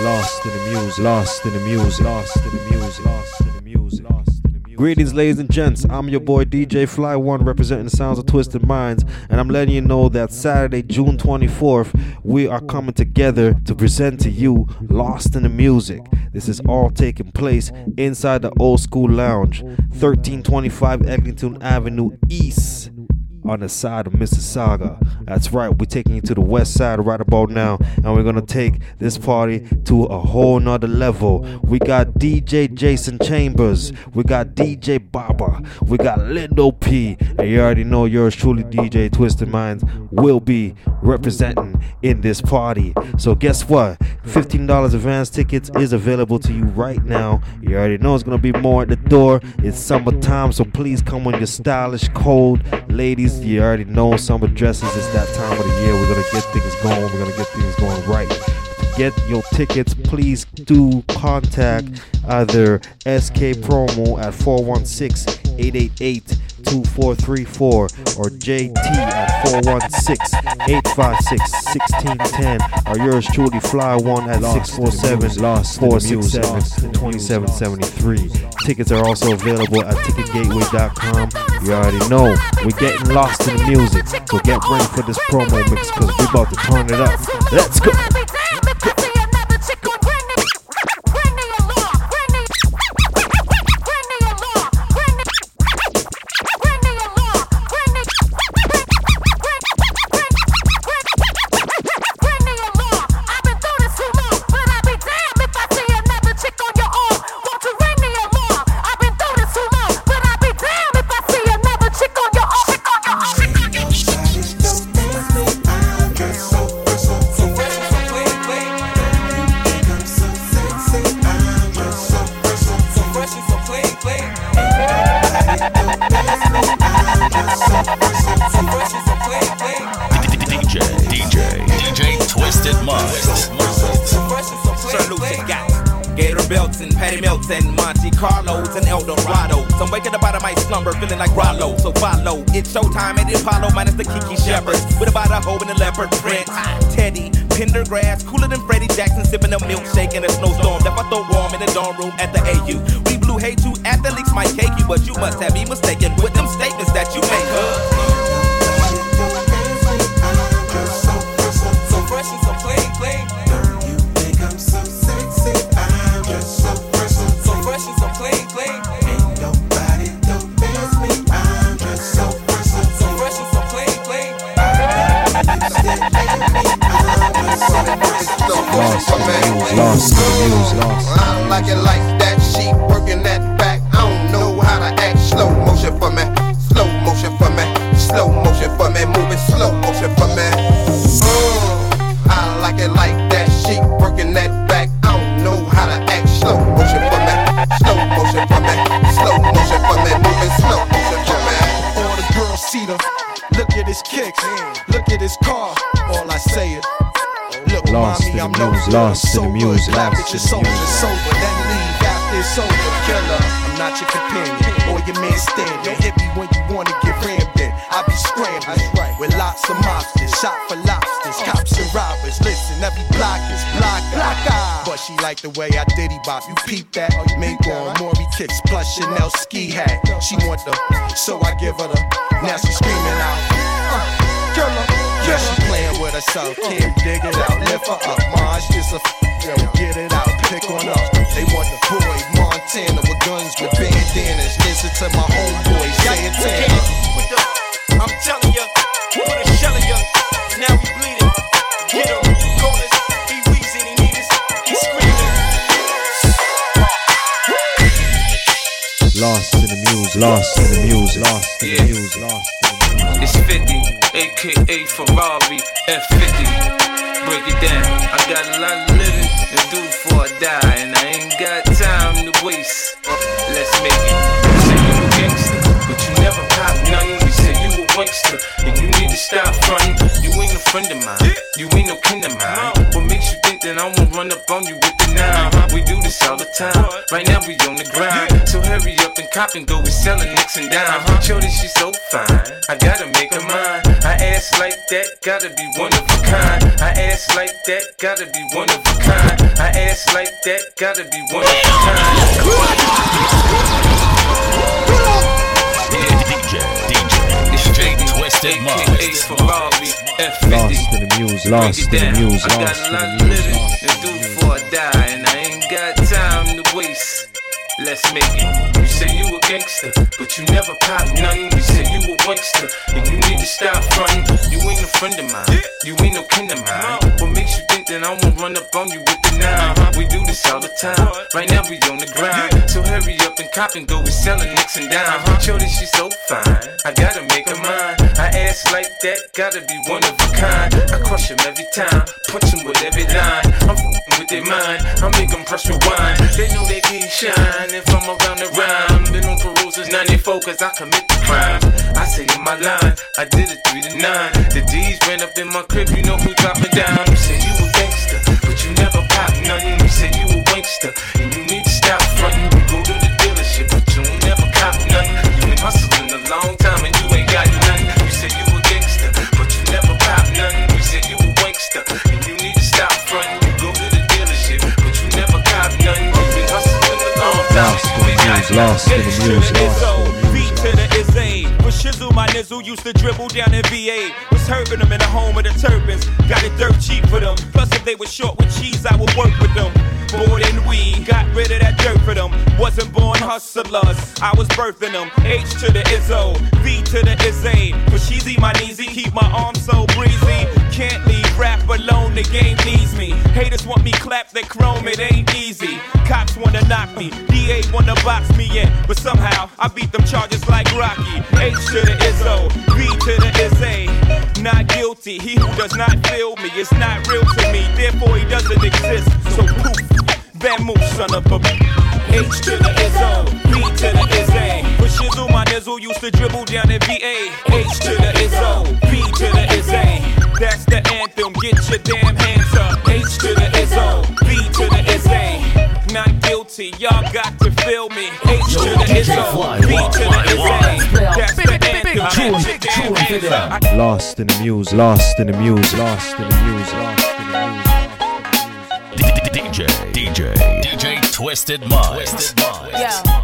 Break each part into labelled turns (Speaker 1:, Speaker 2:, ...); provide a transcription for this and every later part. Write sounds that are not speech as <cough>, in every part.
Speaker 1: Lost in the music, lost in the music, lost in the music, lost in the music, lost in the music. Greetings, ladies and gents. I'm your boy DJ Fly One, representing the sounds of Twisted Mindz, and I'm letting you know that Saturday, June 24th, we are coming together to present to you Lost in the Music. This is all taking place inside the Old School Lounge, 1325 Eglinton Avenue East on the side of Mississauga. That's right, we're taking you to the west side right about now, and we're gonna take this party to a whole nother level. We got DJ Jason Chambers, we got DJ Baaba, we got Lindo P, and you already know yours truly, DJ Twisted Mindz, will be representing in this party. So guess what? $15 advance tickets is available to you right now. You already know it's gonna be more at the door. It's summertime, so please come on your stylish, cold ladies you already know summer dresses. It's that time of the year. We're gonna get things going. We're gonna get things going right. Get your tickets, please do contact either SK Promo at 416-888-2434 or JT at 416-856-1610 or yours truly Fly One at 647-467-2773. Tickets are also available at ticketgateway.com. You already know we're getting lost in the music, so get ready for this promo mix because we're about to turn it up. Let's go.
Speaker 2: DJ, DJ Twisted Mindz.
Speaker 3: Sir Luchini got Gator belts and Patty Melts and Monte Carlos and El Dorado. So I'm waking up out of my slumber feeling like Rollo. So follow, it's showtime at the Apollo minus the Kiki Shepards. With about a hoe and a leopard print. Teddy, Pendergrass, cooler than Freddie Jackson, sipping a milkshake in a snowstorm. Left out the warm in the dorm room at the AU. We blew hate to athletes might cake you, but you must have me mistaken with them statements that you make, huh?
Speaker 1: Lost in the music, lost in the music, lost.
Speaker 4: I don't like it like that. She working that back. I don't know how to act. Slow motion for me. Slow motion for me. Slow motion for me. Moving slow motion for me.
Speaker 5: I'm no
Speaker 1: lost in the
Speaker 5: sober.
Speaker 1: music, lost in the
Speaker 5: soldier,
Speaker 1: music.
Speaker 5: sober, then leave after it's over. Killer, I'm not your companion or your man stand. Don't hit me when you wanna get rammed in. I be scrambling right. with lots of mobsters, shot for lobsters, cops and robbers. Listen, every block is block, block But she like the way I diddy bop. You peep that? Mink on Maury kicks plus Chanel ski hat. She want the, so I give her the. Now she screaming out. Uh, killer. Yeah, she playing with herself, can't dig it out. Lift her up, Maj is a f- yo, get it out, pick on up. They want the boy Montana with guns with bandanas. Listen to my homeboy Santana.
Speaker 3: With the, I'm telling ya, put a shell in ya. Now we bleeding. Get him, call us. He wheezing, he need us. He screaming.
Speaker 1: Lost in the music, lost in the music, lost in the
Speaker 6: Yeah.
Speaker 1: music, lost in the music.
Speaker 6: It's 50, aka Ferrari F50. Break it down. I got a lot of living to do before I die, and I ain't got time to waste. Let's make it. Say you a gangster, but you never pop nothing. We say you a wankster, and you need to stop fronting. You ain't a friend of mine, you ain't no kin of mine. What makes you think that I won't run up on you with the nine? We do this all the time. Right now we on the grind, so hurry up and cop and go. We selling nicks and dimes. Shorty, she so fine. I gotta make her mine. I ass like that, gotta be one of a kind. I ass like that, gotta be one of a kind. I ass like that, gotta be one of a kind.
Speaker 2: DJ, DJ,
Speaker 6: It's Jaden,
Speaker 2: Twisted
Speaker 6: aka
Speaker 2: Minds.
Speaker 6: Ferrari, F50.
Speaker 1: Lost in the music, lost in the
Speaker 6: Break it down.
Speaker 1: music,
Speaker 6: I got a lot
Speaker 1: the
Speaker 6: of living to do before I die, and I ain't got time to waste. Let's make it. You say you a gangster, but you never pop nothing. You say you a wankster, and you need to stop frontin'. You ain't a friend of mine, you ain't no kin of mine. What makes you think that I won't run up on you with the nine? We do this all the time. Right now we on the grind, so hurry up and cop and go. We selling nicks and dimes. Uh-huh. Shorty, she so fine. I gotta make her mine. I ass like that, gotta be one of a kind. I crush him every time, punch him with every line. I'm with their mind, I make them press rewind. They know they can't shine if I'm around the rhyme. Been on since 94 cause I commit the crime. I say in my line, I did it 3 to 9. The D's ran up in my crib, you know who dropping down. You say you a gangster, but you never pop nothing. You say you a wankster, time
Speaker 1: Lost in the music, lost in the
Speaker 7: H to the
Speaker 1: lost
Speaker 7: Izzo, V to the is A. For shizzle, my nizzle used to dribble down in VA. Was hurting them in the home of the turbans. Got it dirt cheap for them. Plus, if they were short with cheese, I would work with them. More than we got rid of that dirt for them. Wasn't born hustlers, I was birthing them. H to the Izzo, V to the A. For sheezy, my kneesy, keep my arms Clap the chrome, it ain't easy. Cops wanna knock me, DA wanna box me in, but somehow I beat them charges like Rocky. H to the Izzo, V to the is Not guilty, he who does not feel me is not real to me, therefore he doesn't exist. So poof, that move, son of a. H to the Izzo, V to the A. For shizzle, my nizzle used to dribble down in VA. H to the Izzo, V to the is That's the anthem, get your damn hands guilty, y'all got to feel me. H to the Izzo, V to the is A. That's the anthem, get your damn.
Speaker 1: Lost in the music, lost in the music, lost in the music, lost in the music.
Speaker 2: DJ, DJ, DJ Twisted Mindz.
Speaker 8: Yo. Yo, drop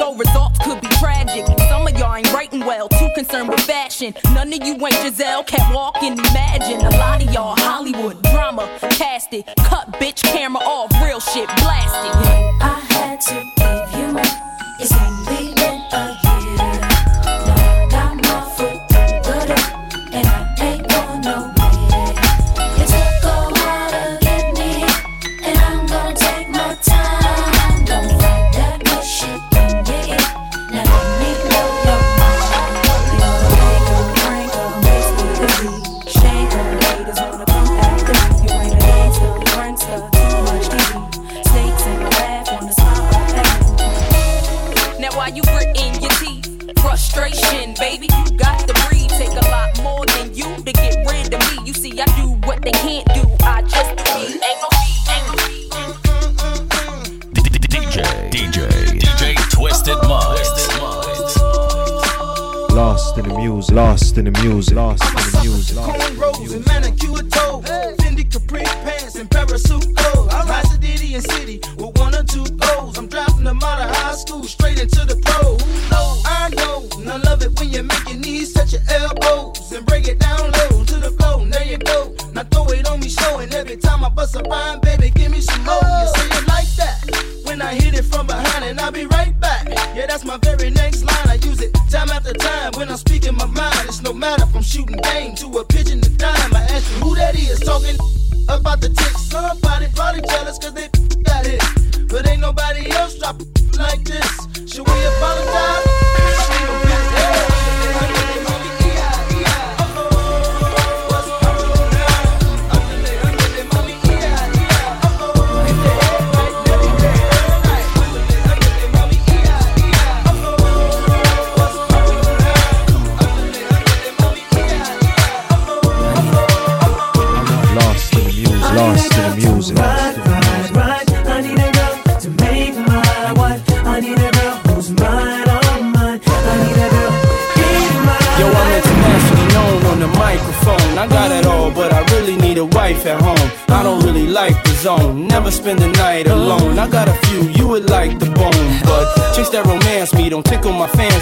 Speaker 8: go, results could be tragic. Some of y'all ain't writing well, too concerned with fashion. None of you ain't Giselle, can't walk and imagine. A lot of y'all Hollywood drama, cast it. Cut bitch camera off, real shit, blast it.
Speaker 9: I had to give you. It's only been a
Speaker 1: music, lost in the music, lost in the music.
Speaker 10: cornrows and manicure toes. Fendi Capri pants and parasuit clothes. I'm City and City with one or two goals. I'm dropping them out of high school straight into the pro. Who knows? I know. And I love it when you make your knees touch your elbows about the ticks.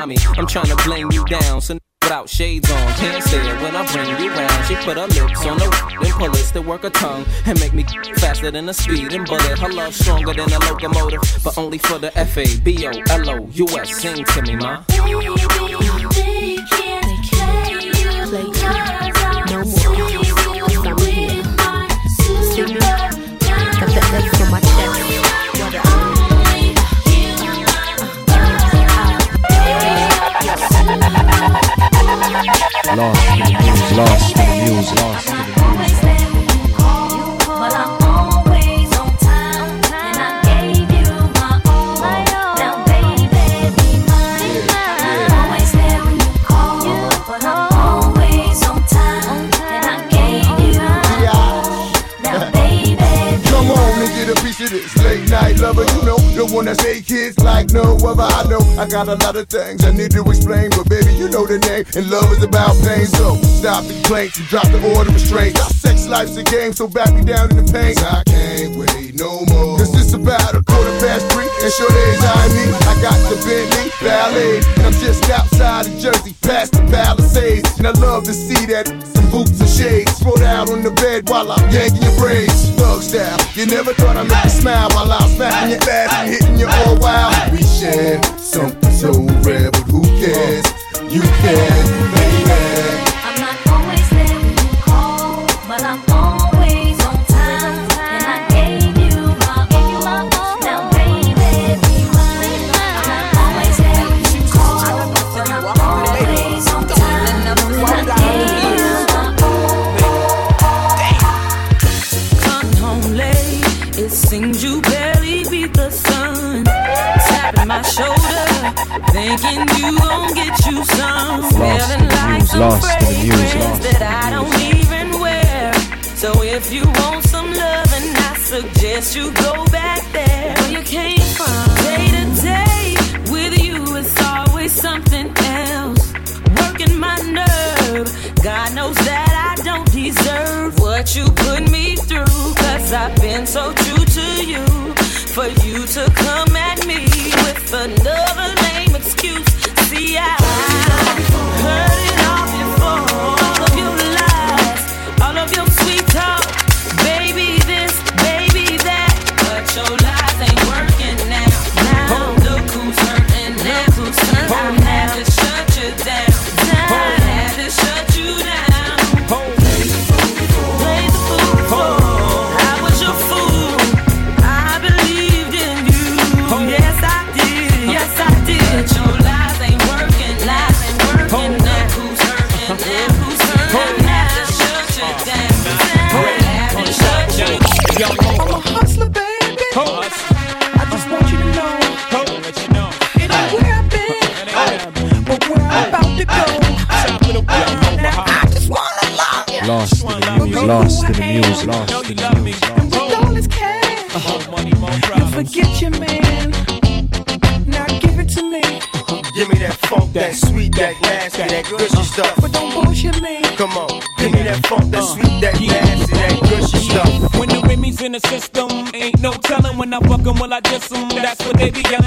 Speaker 11: Mommy, I'm trying to blame you down. So without shades on, can't say it when I bring you round. She put her lips on the then pull it to work her tongue and make me <laughs> faster than a speeding bullet. Her love stronger than a locomotive, but only for the F A B O L O U S. Sing to me, ma.
Speaker 9: Lost in the music. Lost in the music.
Speaker 5: Of this late night lover. You know, the one that say kids like no other. I know I got a lot of things I need to explain, but baby, you know the name, and love is about pain. So stop the complaints and drop the order of restraint. Our sex life's a game, so back me down in the pain. I can't wait no more. Cause it's about a quarter past three, and sure days I me. I got the Bentley Ballet, and I'm just outside of Jersey, past the Palisades. And I love to see that some boots and shades spread out on the bed while I'm yanking your braids. Thug style, you never thought I'd make you smile while I'm smacking your ass and hitting you all wild. We share something so rare, but who cares? You can, baby.
Speaker 12: Thinking you gon' get you some.
Speaker 9: Lost in the
Speaker 12: like some
Speaker 9: lost in the lost.
Speaker 12: that I don't even wear. So if you want some loving, I suggest you go back there where you came from. Day to day with you, it's always something else. Working my nerve. God knows that I don't deserve what you put me through. Cause I've been so true to you. For you to come at me with another excuse. See, I heard it
Speaker 13: in the music, lost in the music.
Speaker 14: All this cash. You forget your man. Now give it to me.
Speaker 10: Give me that funk, that sweet, that nasty, that gushy uh-huh. stuff.
Speaker 14: But don't bullshit me.
Speaker 10: Come on, give me that funk, that uh, sweet, that nasty, that gushy stuff.
Speaker 7: When the Remy's in the system, ain't no telling when I fuck 'em, will I diss 'em? That's what they be yelling.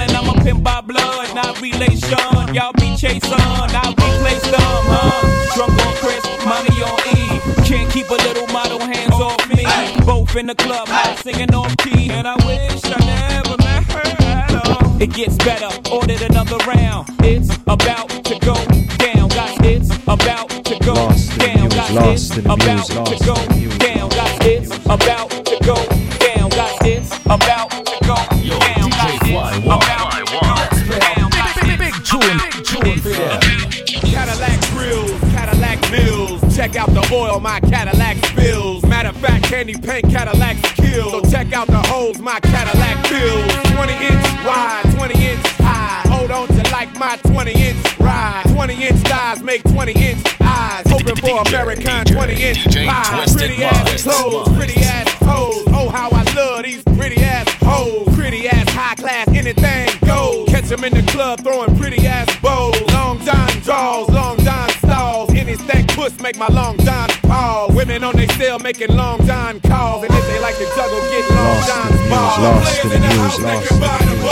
Speaker 13: Lost in the
Speaker 7: about
Speaker 13: music,
Speaker 7: to go
Speaker 13: in the music.
Speaker 7: down, guys. It's about to go down, guys. It's about to go down,
Speaker 2: DJ
Speaker 7: guys. It's about to go down, guys.
Speaker 2: Big, big tune, tune for.
Speaker 15: Cadillac grills, Cadillac mills. Check out the oil my Cadillac spills. Matter of fact, candy paint Cadillac kills. So check out the holes my Cadillac On making long John calls. And if they like to juggle, get long
Speaker 13: Lost in the
Speaker 15: balls.
Speaker 13: lost in the
Speaker 15: the
Speaker 13: music,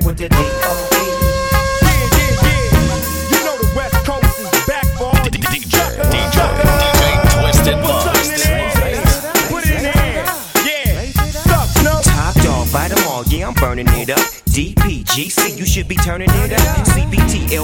Speaker 15: dog, bite them all, yeah, yeah You know the West Coast is
Speaker 2: backbone twisted
Speaker 15: Put it in there. Yeah.
Speaker 16: Popped off by the mall. Yeah I'm burning it up. DPGC, you should be turning it up. CBT,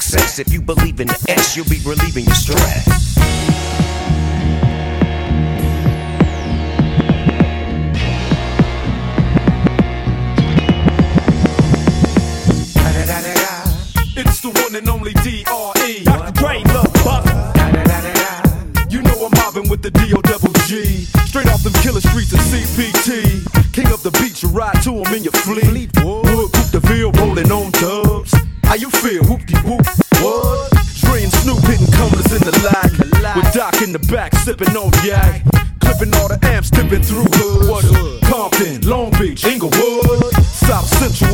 Speaker 16: success. If you believe in the S, you'll be relieving your stress.
Speaker 15: It's the one and only D.R.E. Dr. Dre, love buck. You know I'm mobbing with the D.O. double G. Straight off them killer streets of CPT. King of the beach, you ride to him in your fleet. Wood, Coupe de Ville, rolling on dubs. How you feel? Whoop de whoop. What? Dre and Snoop hitting cumblers in the lag. With Doc in the back, sipping on yak. Clipping all the amps, dipping through hood. What? Compton, Long Beach, Inglewood.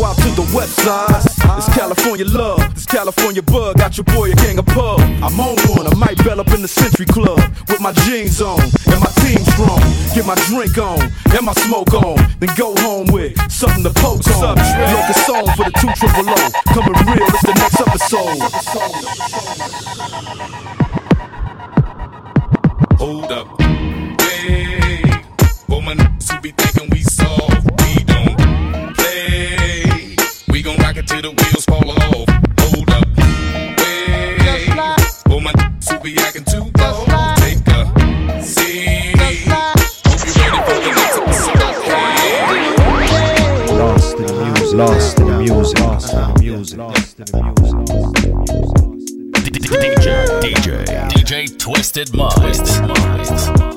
Speaker 15: Out to the west side. It's California love, this California bug. Got your boy a gang of pub. I'm on one, I might bell up in the Century Club with my jeans on and my team strong. Get my drink on and my smoke on, then go home with something to poke on. Locust song for the two triple O. Coming real, it's the next episode.
Speaker 17: Hold up. Hey, niggas who be thinking till the wheels fall off. Hold up. Hey, for my niggas who be acting too bold, take a seat. Hope you ready for the next episode. Hey.
Speaker 13: Lost in the music, lost in the music, lost in the music, lost in the music, lost in the music.
Speaker 2: DJ, DJ, DJ Twisted Mindz.
Speaker 14: Oh,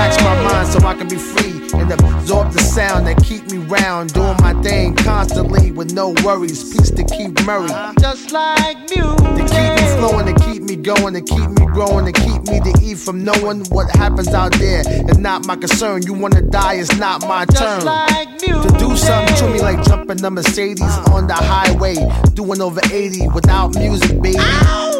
Speaker 10: relax my mind so I can be free and absorb the sound that keep me round, doing my thing constantly with no worries. Peace to keep Murray.
Speaker 14: Just like music.
Speaker 10: To keep me flowing, to keep me going, to keep me growing, to keep me to eat from knowing what happens out there. It's not my concern. You wanna die, it's not my
Speaker 14: Just
Speaker 10: turn.
Speaker 14: like music.
Speaker 10: To do something to me like jumping the Mercedes on the highway, doing over 80 without music, baby.
Speaker 14: Ow!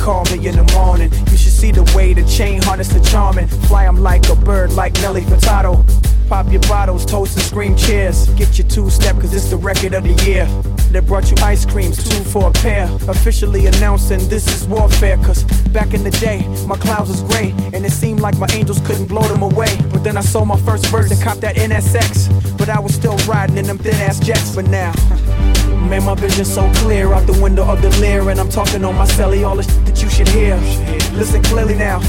Speaker 18: call me in the morning. You should see the way the chain harness the charming. Fly 'em like a bird, like Nelly Furtado. Pop your bottles, toast and scream cheers. Get your two step, cause it's the record of the year. They brought you ice creams, two for a pair. Officially announcing this is warfare, cause back in the day, my clouds was gray. And it seemed like my angels couldn't blow them away. But then I sold my first verse and copped that NSX. But I was still riding in them thin ass jets, but now. <laughs> Man, my vision so clear out the window of the Lear, and I'm talking on my celly, all the shit that you should hear. Listen clearly now.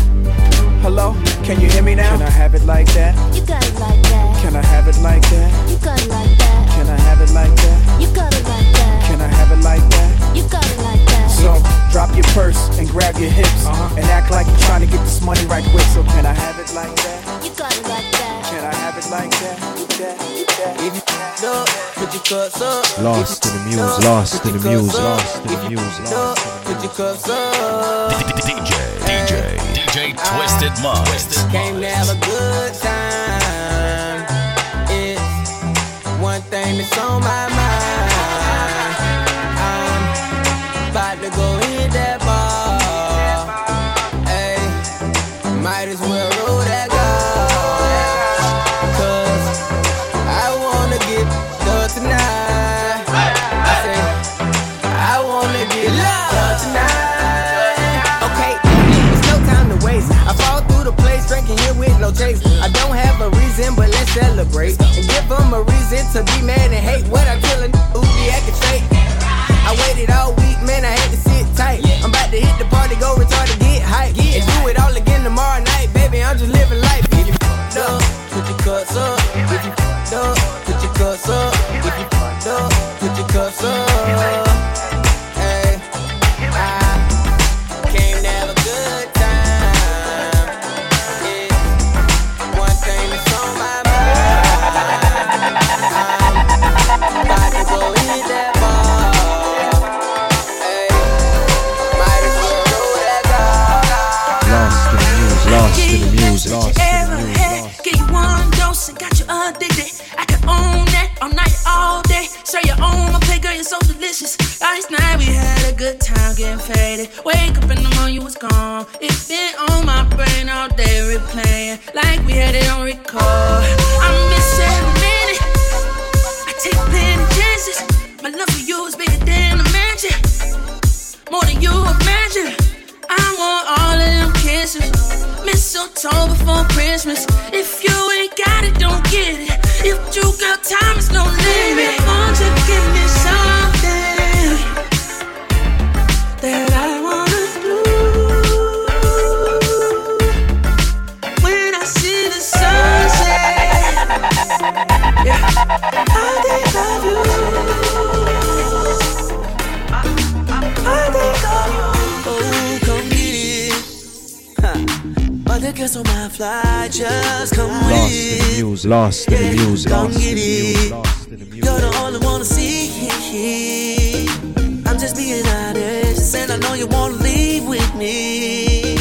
Speaker 18: Hello, can you hear me now? Can I have it like that?
Speaker 19: You got it like that.
Speaker 18: Can I have it like that?
Speaker 19: You got it like that.
Speaker 18: Can I have it like that?
Speaker 19: You got it like that.
Speaker 18: Can I have it like that?
Speaker 19: You got it like that.
Speaker 18: So drop your purse and grab your hips and act like you're trying to get this money right quick. So can I have it like that?
Speaker 19: You got it like that.
Speaker 18: Can I have it like that? that, that.
Speaker 12: If you up, put your cups up.
Speaker 1: Lost in the music, lost in the music, lost in the music.
Speaker 12: Up, put your cups up.
Speaker 2: DJ, DJ, DJ Twisted Mindz.
Speaker 12: Came to have a good time. It's one thing that's on my mind. I'm about to go no. I don't have a reason, but let's celebrate and give them a reason to be mad and hate what I kill a who be acting fake. I waited all week, man, I had to sit tight. I'm about to hit the all
Speaker 8: day, replaying like we had it on record. I miss every minute. I take plenty chances. My love for you is bigger than a mansion, more than you imagine. I want all of them kisses. Mistletoe before Christmas.
Speaker 1: Music, lost in the music, lost in
Speaker 12: get
Speaker 1: the music,
Speaker 12: it.
Speaker 1: lost in the music.
Speaker 12: You're the only one to see. I'm just being honest, and I know you wanna leave with me.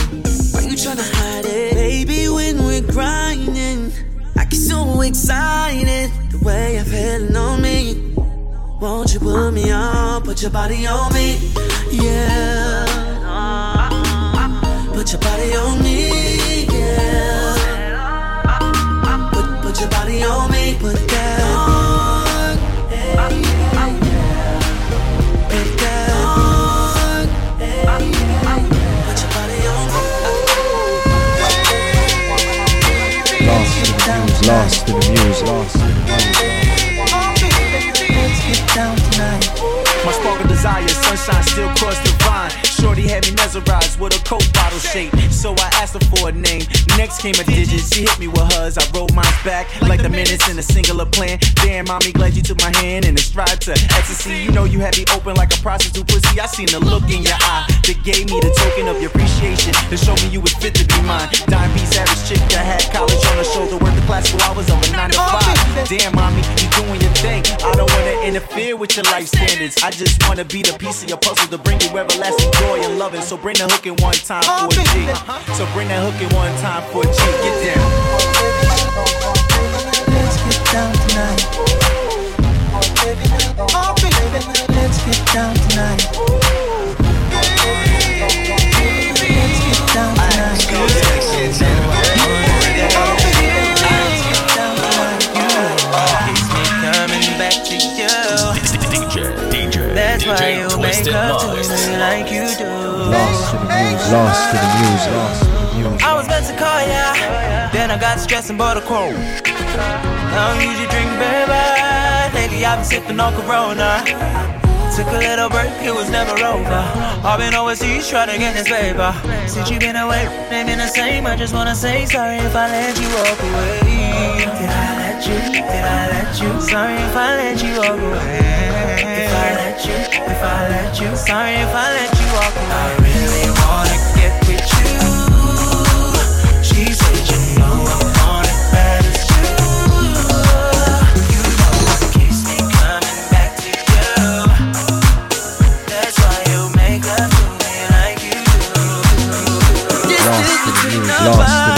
Speaker 12: Why you tryna hide it, baby? When we're grinding, I get so excited the way you're feeling on me. Won't you put me on, put your body on me, yeah. Put your body on me,
Speaker 1: lost in the music, lost in the music.
Speaker 18: My spark of desire, sunshine still cross the vine.
Speaker 20: Shorty had me mesmerized with a coke bottle shape. So I asked her for a name. Next came a digit. She hit me with hers. I rolled mine back like the minutes in a singular plan. Damn, mommy, glad you took my hand and stride to ecstasy. You know you had me open like a prostitute pussy. I seen the look in your eye that gave me the token of your appreciation. To show me you was fit to be mine. Dime piece average chick that had college on her shoulder. Worked the classical hours of a nine to five. Damn, mommy, you doing your thing. I don't wanna interfere with your life standards. I just wanna be the piece of your puzzle to bring you everlasting joy and loving. So bring the hook in one time for a G. So bring that hook in one time for a G. Get down.
Speaker 14: Let's get down tonight. Oh, baby, let's get down tonight. Baby, Let's get down tonight.
Speaker 1: That's why
Speaker 2: DJ
Speaker 1: you
Speaker 2: Twisted
Speaker 1: make love to me like you do.
Speaker 12: Lost in the music, lost to the music, lost in the music.
Speaker 1: I was meant to call ya, then I got stressed and bought a cold. I don't usually drink, baby. Lately I've been sipping on Corona. Took a little break, it was never over. I've been overseas trying to get this paper. Since you been away, ain't been the same. I just wanna say sorry if I let you walk away. Did I let you? Did I let you? Sorry if I let you walk away. If I let you, if I let you, sorry if I let you walk away. I really wanna get with you. She said you know I want it bad as you. You know it keeps me coming back to you. That's why you make love to me like you do.
Speaker 12: In the music,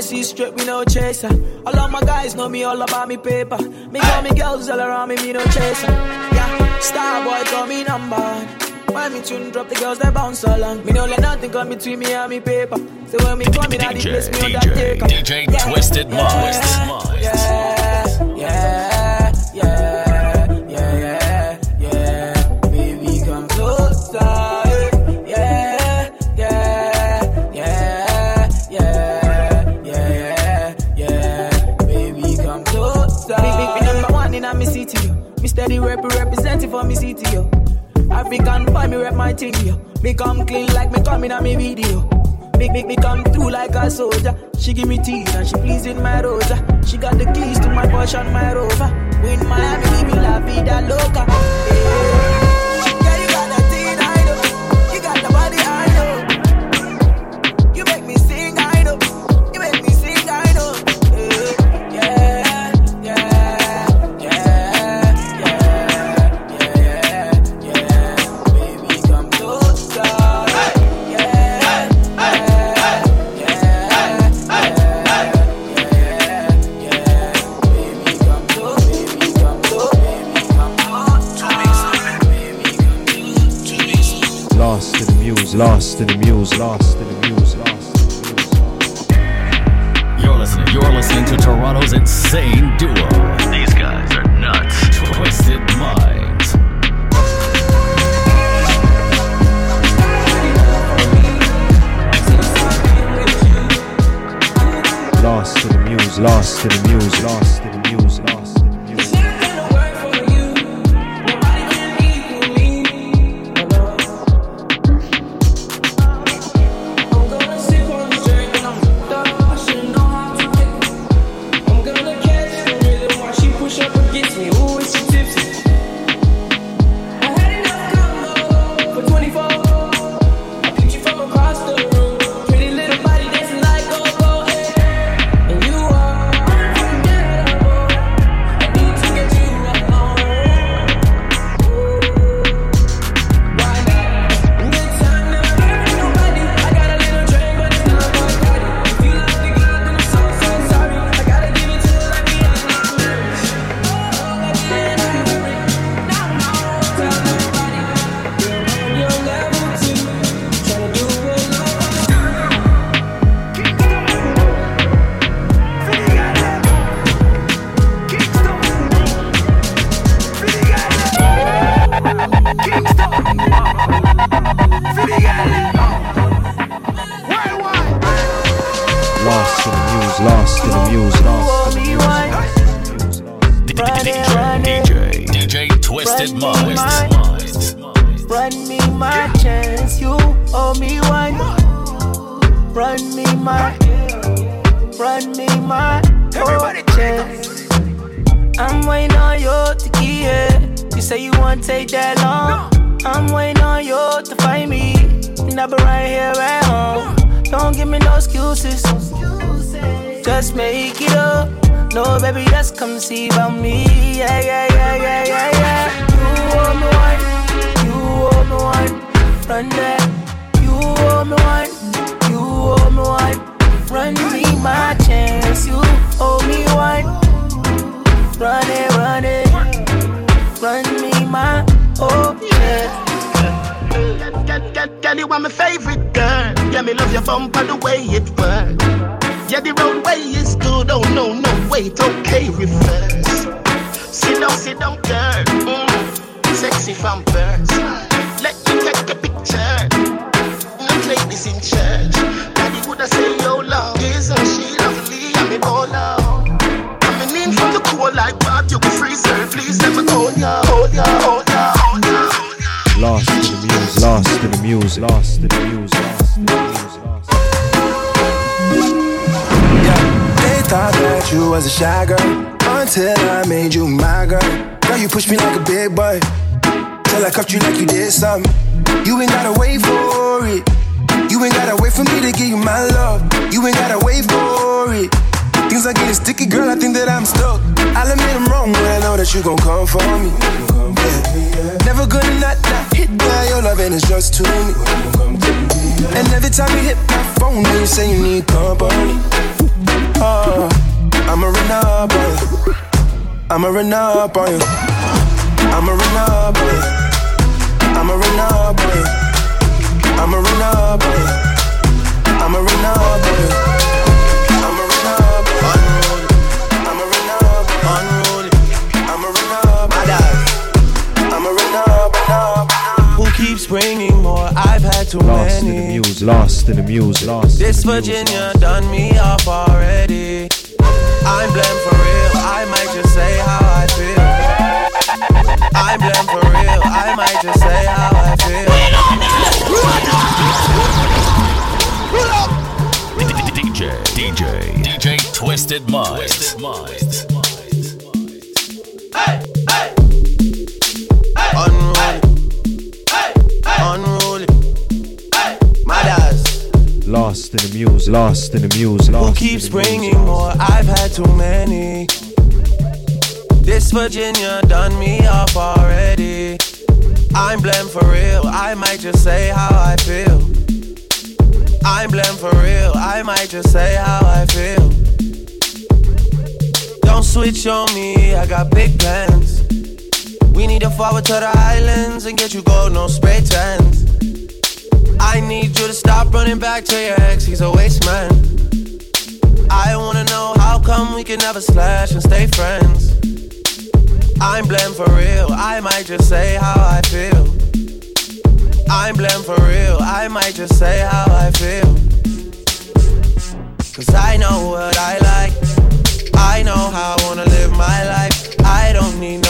Speaker 1: my
Speaker 21: Hennessy straight, me no chaser. All of my guys know me all about me paper. Me got me girls all around me, me no chaser. Yeah, star boy call me number one. When me tune drop, the girls they bounce along. Me no let nothing come between me and me paper. So when me come in, I place me on that take
Speaker 2: DJ Twisted Mindz.
Speaker 21: Yeah, yeah, yeah, steady rep representing for me city, yo. African boy, me rep my thing, yo. Me come clean like me coming on me video. Make, make me come through like a soldier. She give me teeth and she pleasing my rosa. She got the keys to my Porsche and my Rover. We in Miami, living la vida loca.
Speaker 2: to
Speaker 12: the mules lost. Music, lost in the music, lost in the music.
Speaker 22: They thought that you was a shy girl until I made you my girl. Girl, you pushed me like a big boy till I cuffed you like you did something. You ain't gotta wait for it. You ain't gotta wait for me to give you my love. You ain't gotta wait for it. Things are getting sticky, girl. I think that I'm stuck. I'll admit I'm wrong but I know that you gon' come for me. Yeah. Never gonna and it's just to me. And every time you hit my phone, you say you need company. Oh, I'ma run up on you. I'ma run up on you. I'ma run up on you. I'ma run up on you. I'ma run up on you. I'ma run up on you.
Speaker 23: I've had too
Speaker 12: Lost in the
Speaker 23: many.
Speaker 12: music, lost in the music, lost.
Speaker 23: This
Speaker 12: in the music.
Speaker 23: Virginia done me off already. I'm blamed for real. I might just say how I feel. I'm blamed for real. I might just say how I feel.
Speaker 2: DJ, DJ, DJ Twisted Mindz.
Speaker 23: Unruly.
Speaker 12: Lost in the music,
Speaker 23: Who keeps
Speaker 12: in the music,
Speaker 23: bringing more? I've had too many. This Virginia done me off already. I'm blamed for real. I might just say how I feel. I'm blamed for real. I might just say how I feel. Don't switch on me. I got big plans. We need to forward to the islands and get you gold, no spray tans. I need you to stop running back to your ex, he's a waste man. I wanna know how come we can never slash and stay friends. I'm blamed for real, I might just say how I feel. I'm blamed for real, I might just say how I feel. Cause I know what I like, I know how I wanna live my life. I don't need no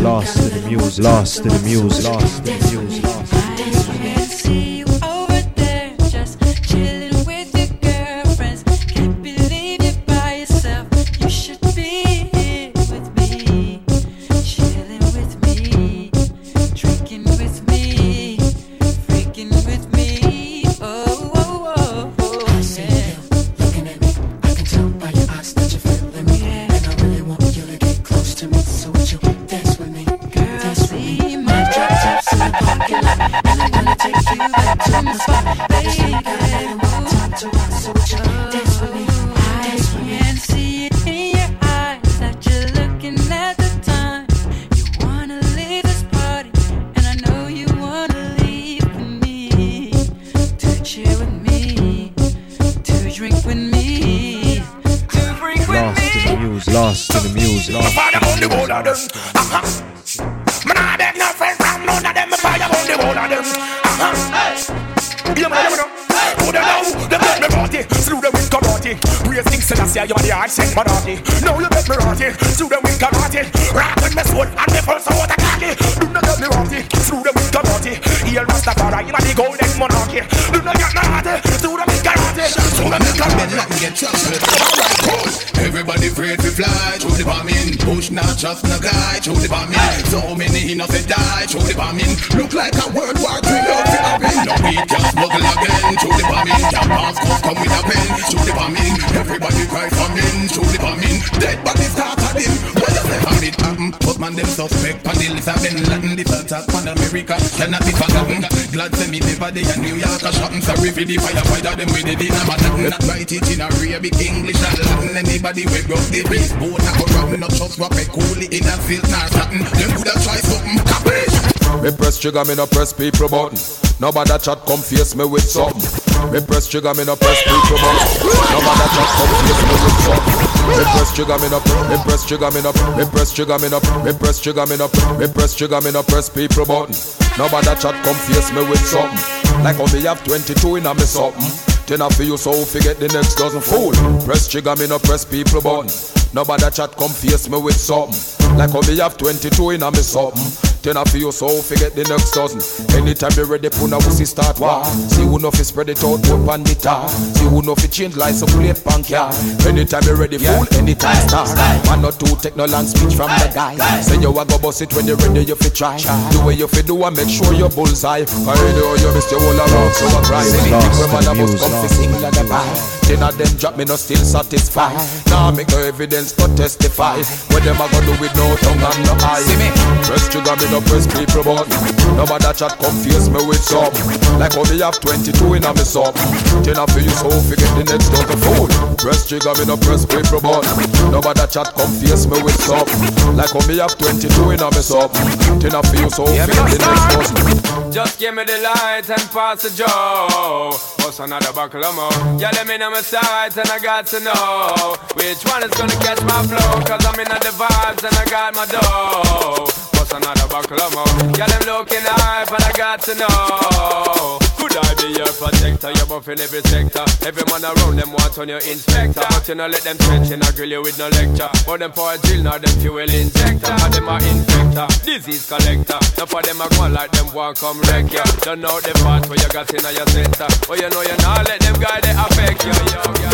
Speaker 9: Lost in the music, lost in the music, lost in the music, lost
Speaker 24: them. Uh-huh. Yeah, man, you know. Who they know? They bet me party. Slew them with karate. Praise King Selassie, you are the hard sent monarchy. Now you bet me party. Slew them with karate. With me sword and me pulse out a cocky. Do not get me party. Slew them with karate. Here Rastafari, you are the golden monarchy. Do not get me party. Slew them with karate. Slew them with karate.
Speaker 17: Everybody afraid to fly through the bombing. Push not just no guy through the bombing. So many innocent die through the bombing. Look like a World War III outfit happen. No we can smuggle again through the bombing. Can pass cuff come with a pen through the bombing. Everybody cry famine through the bombing. Dead bodies start at him. What? How it happen? But man them suspect. On the Bin Laden, this attack on America cannot be forgotten. Glad to me day in New York a shopping. Sorry for the firefighter them with it a Manhattan. Not write it in Arabic, English and Latin. Anybody we broke the race boat, not go not just rock it cool in a silk nor satin. Them coulda try something, capish?
Speaker 25: Me press trigger, me no press people button. Nobody chat come face me with something. Me press trigger, me no press people button. Nobody chat come face me with something. Me press trigger, me no me press trigger, me no me press trigger, me no me press trigger, me no me press trigger, me no press people button. Nobody chat come face me with something. Like how me have 22 in a me something. Ten for you so forget the next dozen fool. Press trigger, me no press people button. Nobody chat come face me with something. Like how me have 22 in a me something. Ten for you so forget the next dozen. Anytime you ready, put a pussy start war. See who know fi spread it out, put on the tar. See who know fi change license plate punk yeah. Anytime you ready, fool, anytime start. One or two take no long speech from the guy. Say you a go bust it when you ready, you fi try. Do what you fi do and make sure you bullseye. I know you missed your whole around, so I cry.
Speaker 9: Lost
Speaker 25: Think when
Speaker 9: in
Speaker 25: man
Speaker 9: the
Speaker 25: a bust come fi
Speaker 9: lost
Speaker 25: sing like a pie. Ten of them drop me no still satisfied. Nah, make no evidence to testify. What them a go do with no tongue and no eye? See me? Press trigger, me no press people button. Nobody chat confuse me with some. Like me have 22 in a me sub. Ten of you so forget the next dozen fool. Press trigger, me no press people button. Nobody chat confuse me with some. Like me have 22 in a me sub. Ten of you so forget the next dozen.
Speaker 7: Just give me the light and pass the joe. What's another buckle of more? Yeah, let me know my sights and I got to know which one is gonna catch my flow. Cause I'm in the vibes and I got my dough. Another buckle of more? Yeah, them looking hype and I got to know. Good I be your protector. You're buff in every sector. Every man around them want on your inspector. But you know let them trench and I grill you with no lecture. But them for a drill, now them fuel injector. And them are infector, disease collector. Now for them I go like them want come wreck ya. Don't know the part where you got in your center. Oh you know you not let them guy they affect you. Yo, yo.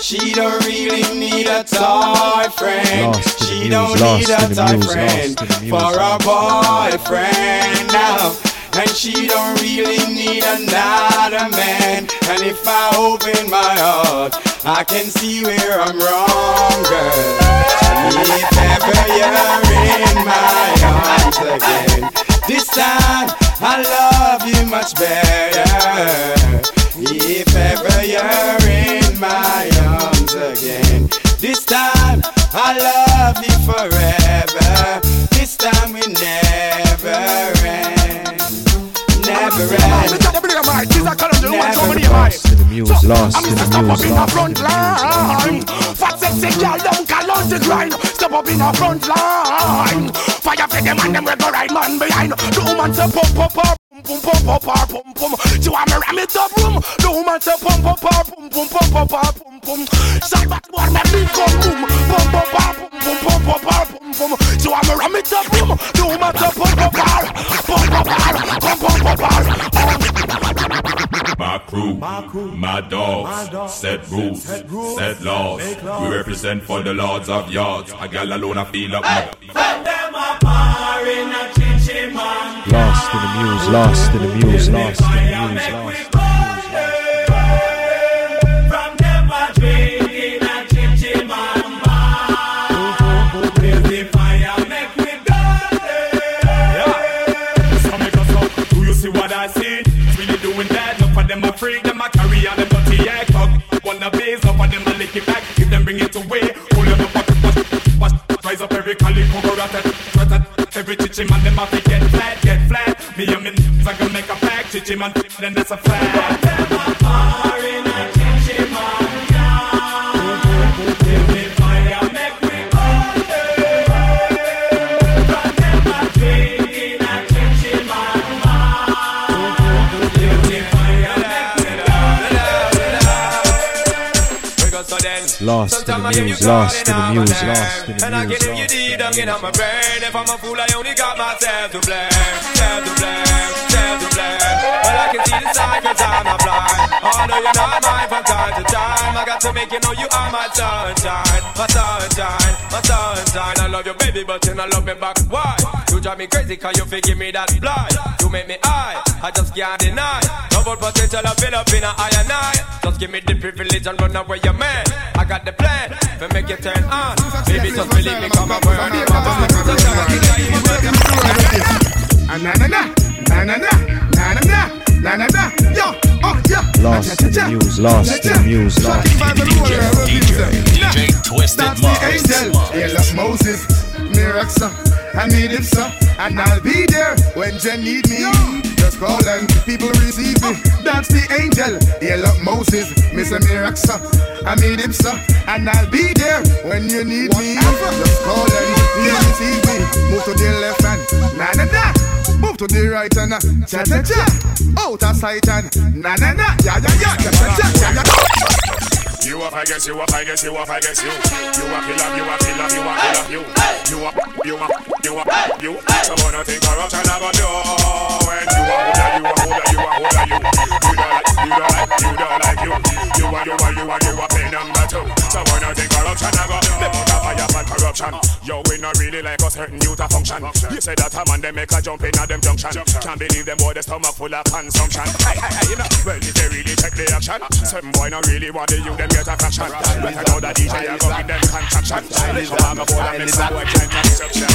Speaker 26: She don't really need a toy friend.
Speaker 1: Lost the
Speaker 26: She
Speaker 1: muse,
Speaker 26: don't
Speaker 1: lost
Speaker 26: need a
Speaker 1: the
Speaker 26: toy friend
Speaker 1: lost in the muse,
Speaker 26: for a boyfriend now. And she don't really need another man. And if I open my heart, I can see where I'm wrong, girl. If ever you're in my arms again, this time I love you much better. If ever you're in my arms again, this time I love you forever. This time we never never end.
Speaker 1: Lost in the muse, lost in the muse, lost in the
Speaker 14: front line. Fat sexy girl don't call on the grind. Step up in the front line. Fire for them and them we go right man behind. The woman say pump up her pum pum pum pum pum pum pum. She want me ram it up room. The woman say pump up her pum pum pum pum pum pum pum. Side back boy me big come boom. Pump her pum pum pum pum pum pum pum. She want me ram it up room. The woman say pump her pump up her pump pump up her.
Speaker 13: My crew, my, dogs, set rules, set, laws. We represent for the lords of yards. A gal alone, I feel up.
Speaker 1: Lost in the muse, lost in the muse, lost in the muse, lost.
Speaker 13: So bring it away. Pull them up. Watch, watch, rise up every collie. Cover at Every chichi man. Them a fi get flat. Get flat. Me and me I gonna make a pack. Chichi man. Then that's a fact.
Speaker 1: Lost in the muse, lost in the muse, lost in
Speaker 7: And I
Speaker 1: the
Speaker 7: can if you them in my brain. If I'm a fool, I only got myself to blame. Self to blame, self to blame. Well, I can see the sign blind. Oh you're not mine from time to time. I got to make you know you are my sunshine, my sunshine, my sunshine. I love you, baby, but you don't love me back. Why? You drive me crazy, cause you forgive me that blind. You make me high, I just can't deny. Double potential, I've been up in a higher night. Just give me the privilege and run away, your man. I got the plan to make you turn on. Baby, just believe me, come and burn on my mind. Just have a kick, I even make it.
Speaker 14: Na na na, na na na, na na na na na na. Yo oh yeah.
Speaker 1: Lost in the muse, lost in the muse, lost.
Speaker 14: DJ uh, uh,
Speaker 2: Twisted
Speaker 14: That's the angel. Hail of Moses. Miraxa I need him sir. And I'll be there when you need me. Just call and people receive me. That's the angel. Hail of Moses. Mr. Miraxa I need him sir. And I'll be there when you need me. Just call and you receive me. Move to the left hand. Na na na Move to the right and uh, cha cha cha Out of sight and na na na Ya ya ya cha cha cha ya ya
Speaker 13: You up, I guess you up, I guess you up, I guess you. You killer, you a killer, you a killer, you. You up, you up, you up, you. Someone think corruption got you. When you a holder, you a holder, you a holder, you. You don't like, you don't like, you don't like you. You a, you a, you a, you a play number two. Someone think corruption I got them out of fire for corruption. Yo, we not really like us hurting you to function. You say that a man they make a jump in at them junction. Can't believe them boy the stomach full of consumption. Hey, hey, hey, you know, well if they really check the action, some boy not really want the you them get a fraction. Better know that DJ are going them contraction. Come on, my boy, and make some boy change construction.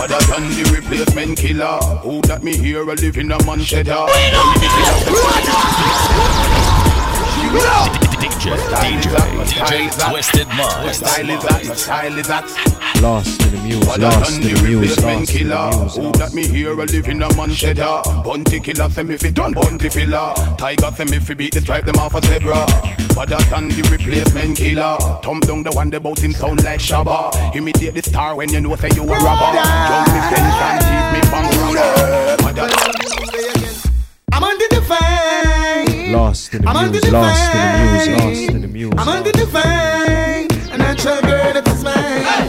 Speaker 17: Other than the replacement killer, who that me here a live in a man cheddar.
Speaker 2: DJ, DJ, DJ Twisted Mindz.
Speaker 17: style is that, my style is that.
Speaker 1: Lost in the muse, lost in
Speaker 17: the
Speaker 1: the muse, lost in the muse.
Speaker 17: who that me here a live in a man cheddar. Ah? Bounty Killer, say me fi done bunty filler. Tiger say me fi beat the stripe them off a zebra. Other than the replacement killer, thump down the one that bout him sound like Shabba. Imitate the star when you know say you a robber. Jump me fence and teeth me bang rubber.
Speaker 14: I'm on the defense.
Speaker 1: Lost in the
Speaker 27: I'm under the
Speaker 1: lost in the music,
Speaker 27: vein.
Speaker 1: lost in the music.
Speaker 27: I'm under the vein. A natural girl that is mine.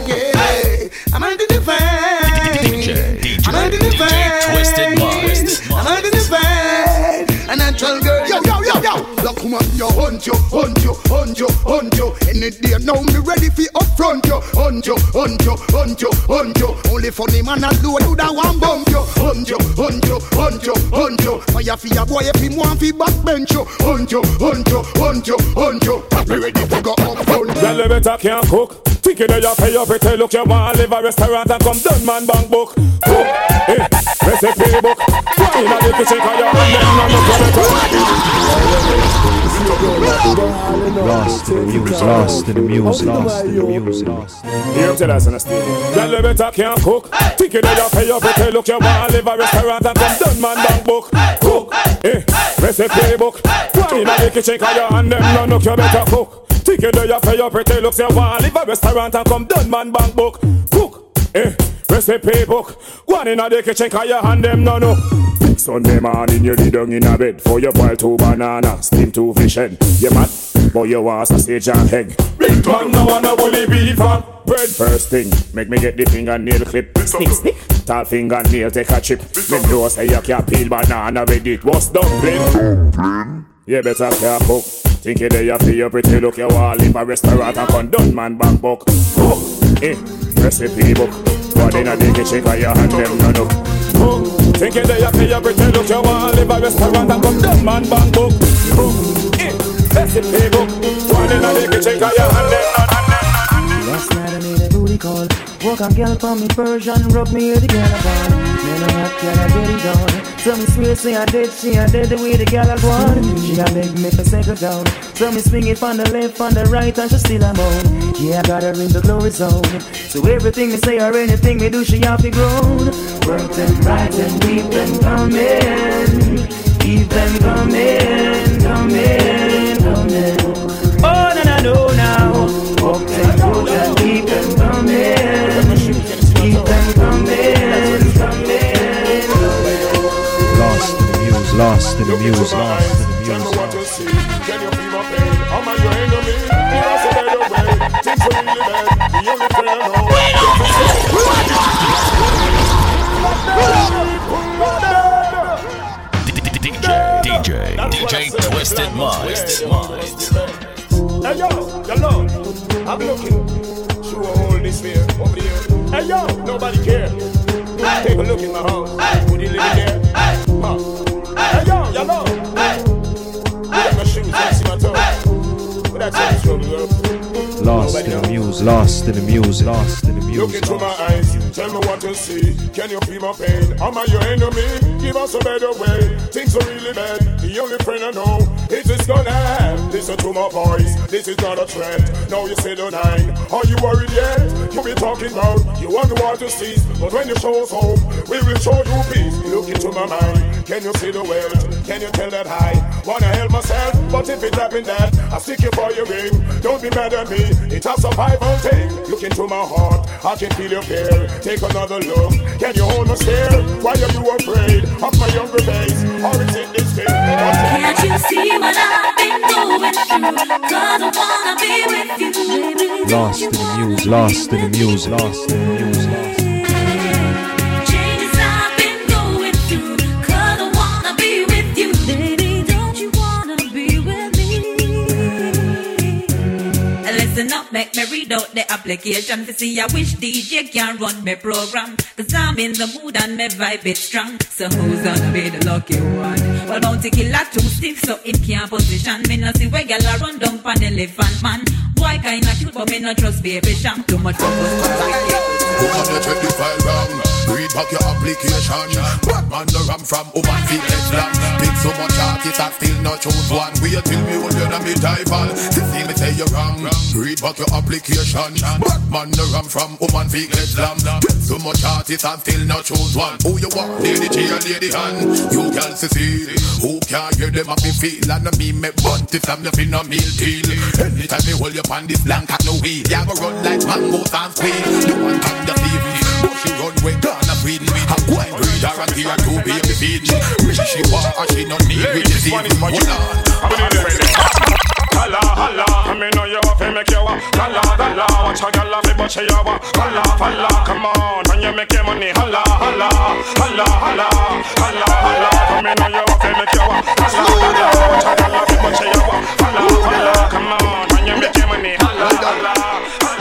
Speaker 27: Yeah. I'm under the vein.
Speaker 2: DJ, DJ,
Speaker 27: I'm under the
Speaker 2: DJ
Speaker 27: vein.
Speaker 2: Twisted Mindz.
Speaker 27: I'm under the vein.
Speaker 14: Woman, yo, hunt you, hunt you, hunt you, hunt you. Any day now, me ready for upfront you. Hunt you, hunt you, hunt you, hunt you. Only funny man a do do that one bump you. Hunt you, hunt you, hunt you, hunt you. Fire for your boy if him want fi backbench you. Hunt you, hunt you, hunt you, hunt you. Me ready to go upfront.
Speaker 28: Girl, you better can't cook. Think you know you pay your pretty look. You want live a restaurant and come done man bank book. Cook, eh, recipe book. Why in the kitchen? Cause you're on them, no,
Speaker 1: Lost in the music, lost in the music, lost in the music,
Speaker 28: us in a state. Girl, you better can't cook. You know you pay your pretty look. You wanna live a restaurant and come done man bank book. Cook, eh, recipe book. Why in the kitchen? Cause you're on them, no, no, you better cook. You know you pay your pretty looks. You wanna live a restaurant and come done man bank book. Cook, eh, recipe book. Go on in the kitchen, cause you hand them no no. Sunday morning you lay down in a bed for your boil two banana, steam two fish head. You mad? But you want sausage and egg. Big man no wanna bully beef and bread. First thing, make me get the fingernail clip. Snick snick. Tall fingernail take a chip. Me know say you can't peel banana with it. What's dumpling? You better care cook. Think you there you feel your pretty look. You want live a restaurant and come done man back book. Cook, eh, recipe book. But in a dig chick or your hand them no no. Cook, think you there you feel your pretty look. You want live a restaurant and come done man back book. Cook, eh, recipe book. But in a dig chick or your hand them no no.
Speaker 29: Last night I made a booty call. Walk a girl from me Persian, rub me with the girl about. I'm hot, girl, I get it on. So me swear, say I did, she I did the way the girl I want. She a beg me for settle down. So me swing it from the left, from the right, and she still a moan. Yeah, I got her in the glory zone. So everything me say or anything me do, she have to grown. Work them right and keep them coming. Them coming, coming, coming.
Speaker 1: Lost in the music, lost in the music.
Speaker 28: what you see. Can you feel my pain? Am I your enemy? You are so bad away. Things are really bad. The only friend I know.
Speaker 2: DJ, DJ, DJ Twisted Mindz.
Speaker 28: Hey yo, hello. I'm looking through a hole this way over here. Hey yo, nobody care. Take a look in my house. Would you live in there? Huh. That's girl.
Speaker 1: Lost in the music, lost in the music, lost in the
Speaker 28: Look into my eyes, tell me what you see. Can you feel my pain? Am I your enemy? Give us a better way. Things are really bad. The only friend I know is this gonna have. Listen to my voice, this is not a threat. Now you say the nine. Are you worried yet? You be talking about you want the war to cease, but when you show us home, we will show you peace. Look into my mind. Can you see the world? Can you tell that I wanna help myself? But if it happen that I stick you for your ring, don't be mad at me. It's a survival thing. Look into my heart, I can feel your fear. Take another look. Can you hold my stare? Why are you afraid of my younger days? Or is it this thing?
Speaker 9: Can't you see what I've been going through? Cause I wanna be with you, baby.
Speaker 1: Lost in the music, lost in the music, lost in the music.
Speaker 30: Out the application to see I wish DJ can run my program. Cause I'm in the mood and my vibe is strong. So who's gonna be the lucky one? Well, Bounty Killer too stiff, so it can't position. Me no see where gal a run down pan elephant man. Boy kinda cute, but me not trust Baby Cham. Too much
Speaker 17: up your check the. Read back your application. Batman the ram from woman feet Islam. Pick so much artists I still not choose one. Wait till me hold you me rival. See me say you're wrong. Read back your application. Batman the ram from woman feet Islam. Pick so much artists I still not choose one. Who you want? Lady and Lady Han. You can see. Who can hear them up me feel and me me bunt if I'm nothing a meal deal. Anytime me hold you on this blank at no wheel. You go run like mangoes and squeal. You want come the thief. She run way gonna feed me. A wine breeder and here two baby feed me. Wish she want and she not need me to see me. Hold on.
Speaker 28: Holla, holla, me know you to make you a holla, holla. Watch a gal fi but she a holla, holla. Come on, when you make your money, holla, holla, holla, holla, holla, holla. Me know you to make you a holla, holla. Watch a gal fi but she a holla, holla. Come on, when you make your money, holla, holla.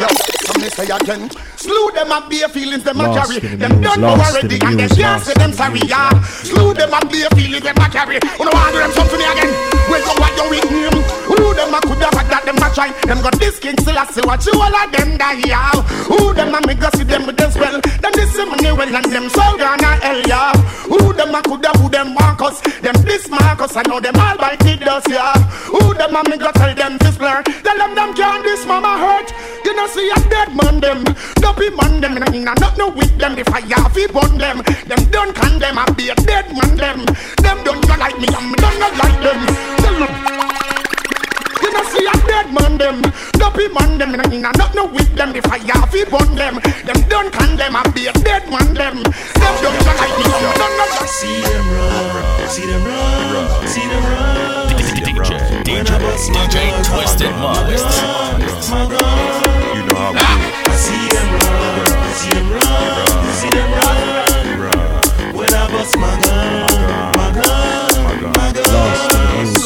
Speaker 31: Yo, so me say again. Slew them and bare feelings them a
Speaker 1: Lost
Speaker 31: carry. Them
Speaker 1: news,
Speaker 31: done know already and they can't say them sorry, yeah. Slew them and bare feelings them a carry. Who know want do them something again? Well, you what you with name? Who them a coulda had that them a try? Them got this king still a see what you all of them die, yeah. Who them a me go see them with them spell? Them this money well and them soul gonna hell, yeah. Who them a coulda who them Marcus? Them this Marcus I know them all by the dust, yeah. Who them a me go tell them this blur? Tell them them can't this mama hurt. You know see a dead man them, dopey man them, and inna not no with them. The fire fi burn them. Them don't condemn a be a dead man them. Them don't go like me me don't go like them. Tell them. You know see a dead man them, dopey man them, and inna not no with them. The fire fi burn them. Them don't condemn a be a dead man them. Them don't go like me and me don't go like
Speaker 14: See them run, see them run, see them run.
Speaker 2: DJ, DJ, DJ Twisted Mindz.
Speaker 14: You know how we do. I see them run, see them run, see them run, run. When I bust my gun, my gun, my gun.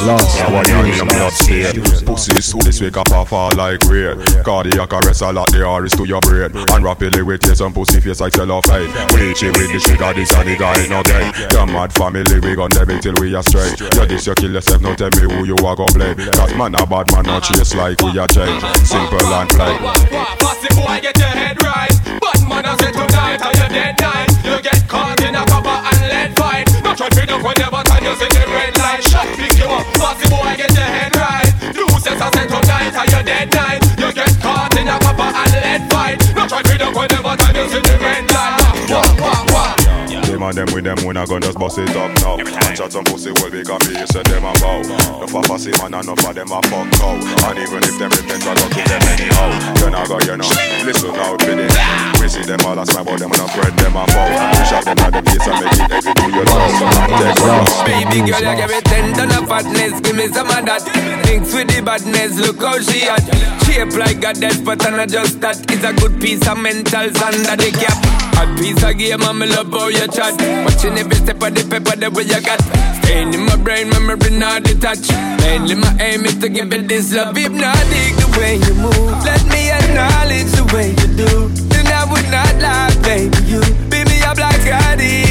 Speaker 1: Lost
Speaker 32: Yeah,
Speaker 1: in
Speaker 32: what
Speaker 1: the
Speaker 32: you
Speaker 1: news,
Speaker 32: in the
Speaker 1: lost in the
Speaker 32: state. Pussy so this wake up off fall like rain Cardiac arrest a lot the iris to your brain And rapidly with tears and pussy face like sell off hate Reach it with the trigger this and the guy no gain The mad family we gon' devil till we are straight You this you kill yourself now tell me who you are gon' play Cause man a bad man not chase like we are change Simple and plain
Speaker 13: Bossy boy, get your head right. But man, I said tonight, are you dead night? You get caught in a copper and lead fight. Not try to up whenever time you see the red light. Shot pick you up. Bossy boy, get your head right. Do says I said tonight, are you dead night? You get caught in a copper and lead fight. Not try up whenever time you see
Speaker 32: Them and them with them when I gun just bust it up now. And chat some pussy well big and me say them a bow Enough of pussy man and enough of them a fuck cow And even if them repent I don't kill them anyhow You know go you know. Listen out with it We see them all as my boy them and a friend them a foul We shot them at the face and make it exit to your door Take
Speaker 9: Baby girl, you give me ten ton of fatness, give me some of that. Mix with the badness, look how she hot. Shape like a death, but I not just that. It's a good piece of mentals under the cap. Hot piece of game, me love how you chat. Watching every step of the paper, the way you got. Staying in my brain, memory not detached. Mainly my aim is to give it this love. Hypnotic the way you move. Let me acknowledge the way you do. Then I would not lie, baby. You beat me up like Scotty.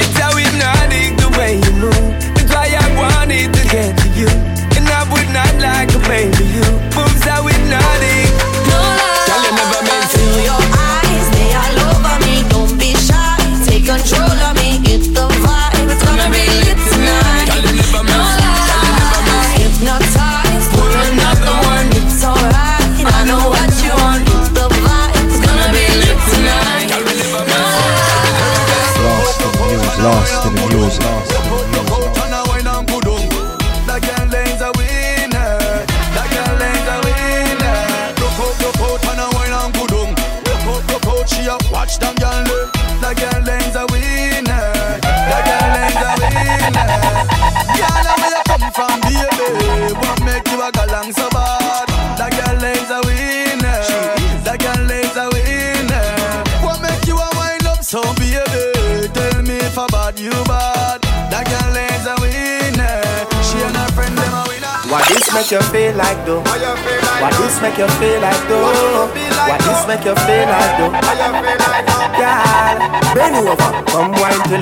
Speaker 9: It's how hypnotic the way you move. That's why I wanted to get to you. And I would not like a baby you. Moves how not Girl,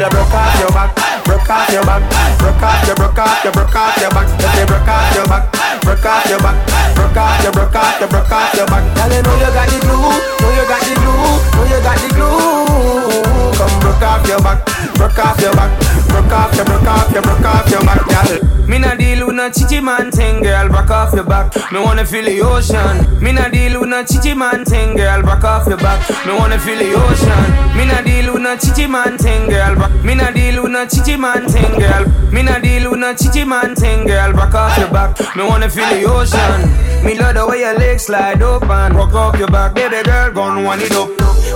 Speaker 9: you
Speaker 29: broke off your back, broke off your back, broke off your, broke off your, broke off your back. If you broke off your back, broke off your back, broke off your, broke off your, broke off your back. Girl, you know you got the glue, know you got the glue, know you got the glue. Come broke off your back, broke off your back, broke off your, broke off your, broke off your back, girl.
Speaker 9: Me nah deal no chichi man thing, girl. Back off your back. Me wanna feel the ocean. Me nah deal with no chichi man thing, girl. Back off your back. Me wanna feel the ocean. Me nah deal with no chichi man thing, girl. Back. Me nah deal with no chichi man thing, girl. Me nah deal with no chichi man thing, girl. Back off your back. Me wanna feel the ocean. Me love the way your legs slide open. Rock off your back, baby girl. Gon' wind it up.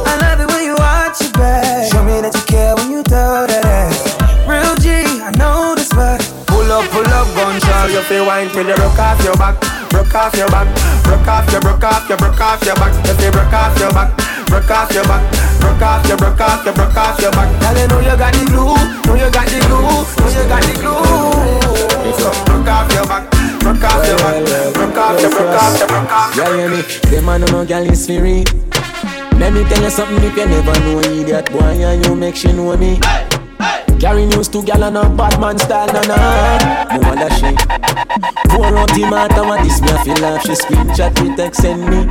Speaker 29: I love the way you watch your back. Show me that you care when you throw that ass. Real G, I know this, spot.
Speaker 9: Pull up, pull up, gunshot.
Speaker 29: So you feel wine till you broke off your back, broke off your back, broke off your, broke off your, broke off your back. You broke off your back, broke off your back, broke off your, broke off your, broke off your back. Girl, you know you got the glue, know you got the glue, know you got the glue. So broke off your back. Broke off your back, broke off your, broke off your, broke off your.
Speaker 33: Yeah, hear me? Them man no girl is free. Let me tell you something if you never know idiot boy and you make she know me. Carry news to gal and a bad man style, na na. No wonder she pour out the matter what this me I feel like she screenshot me text send me.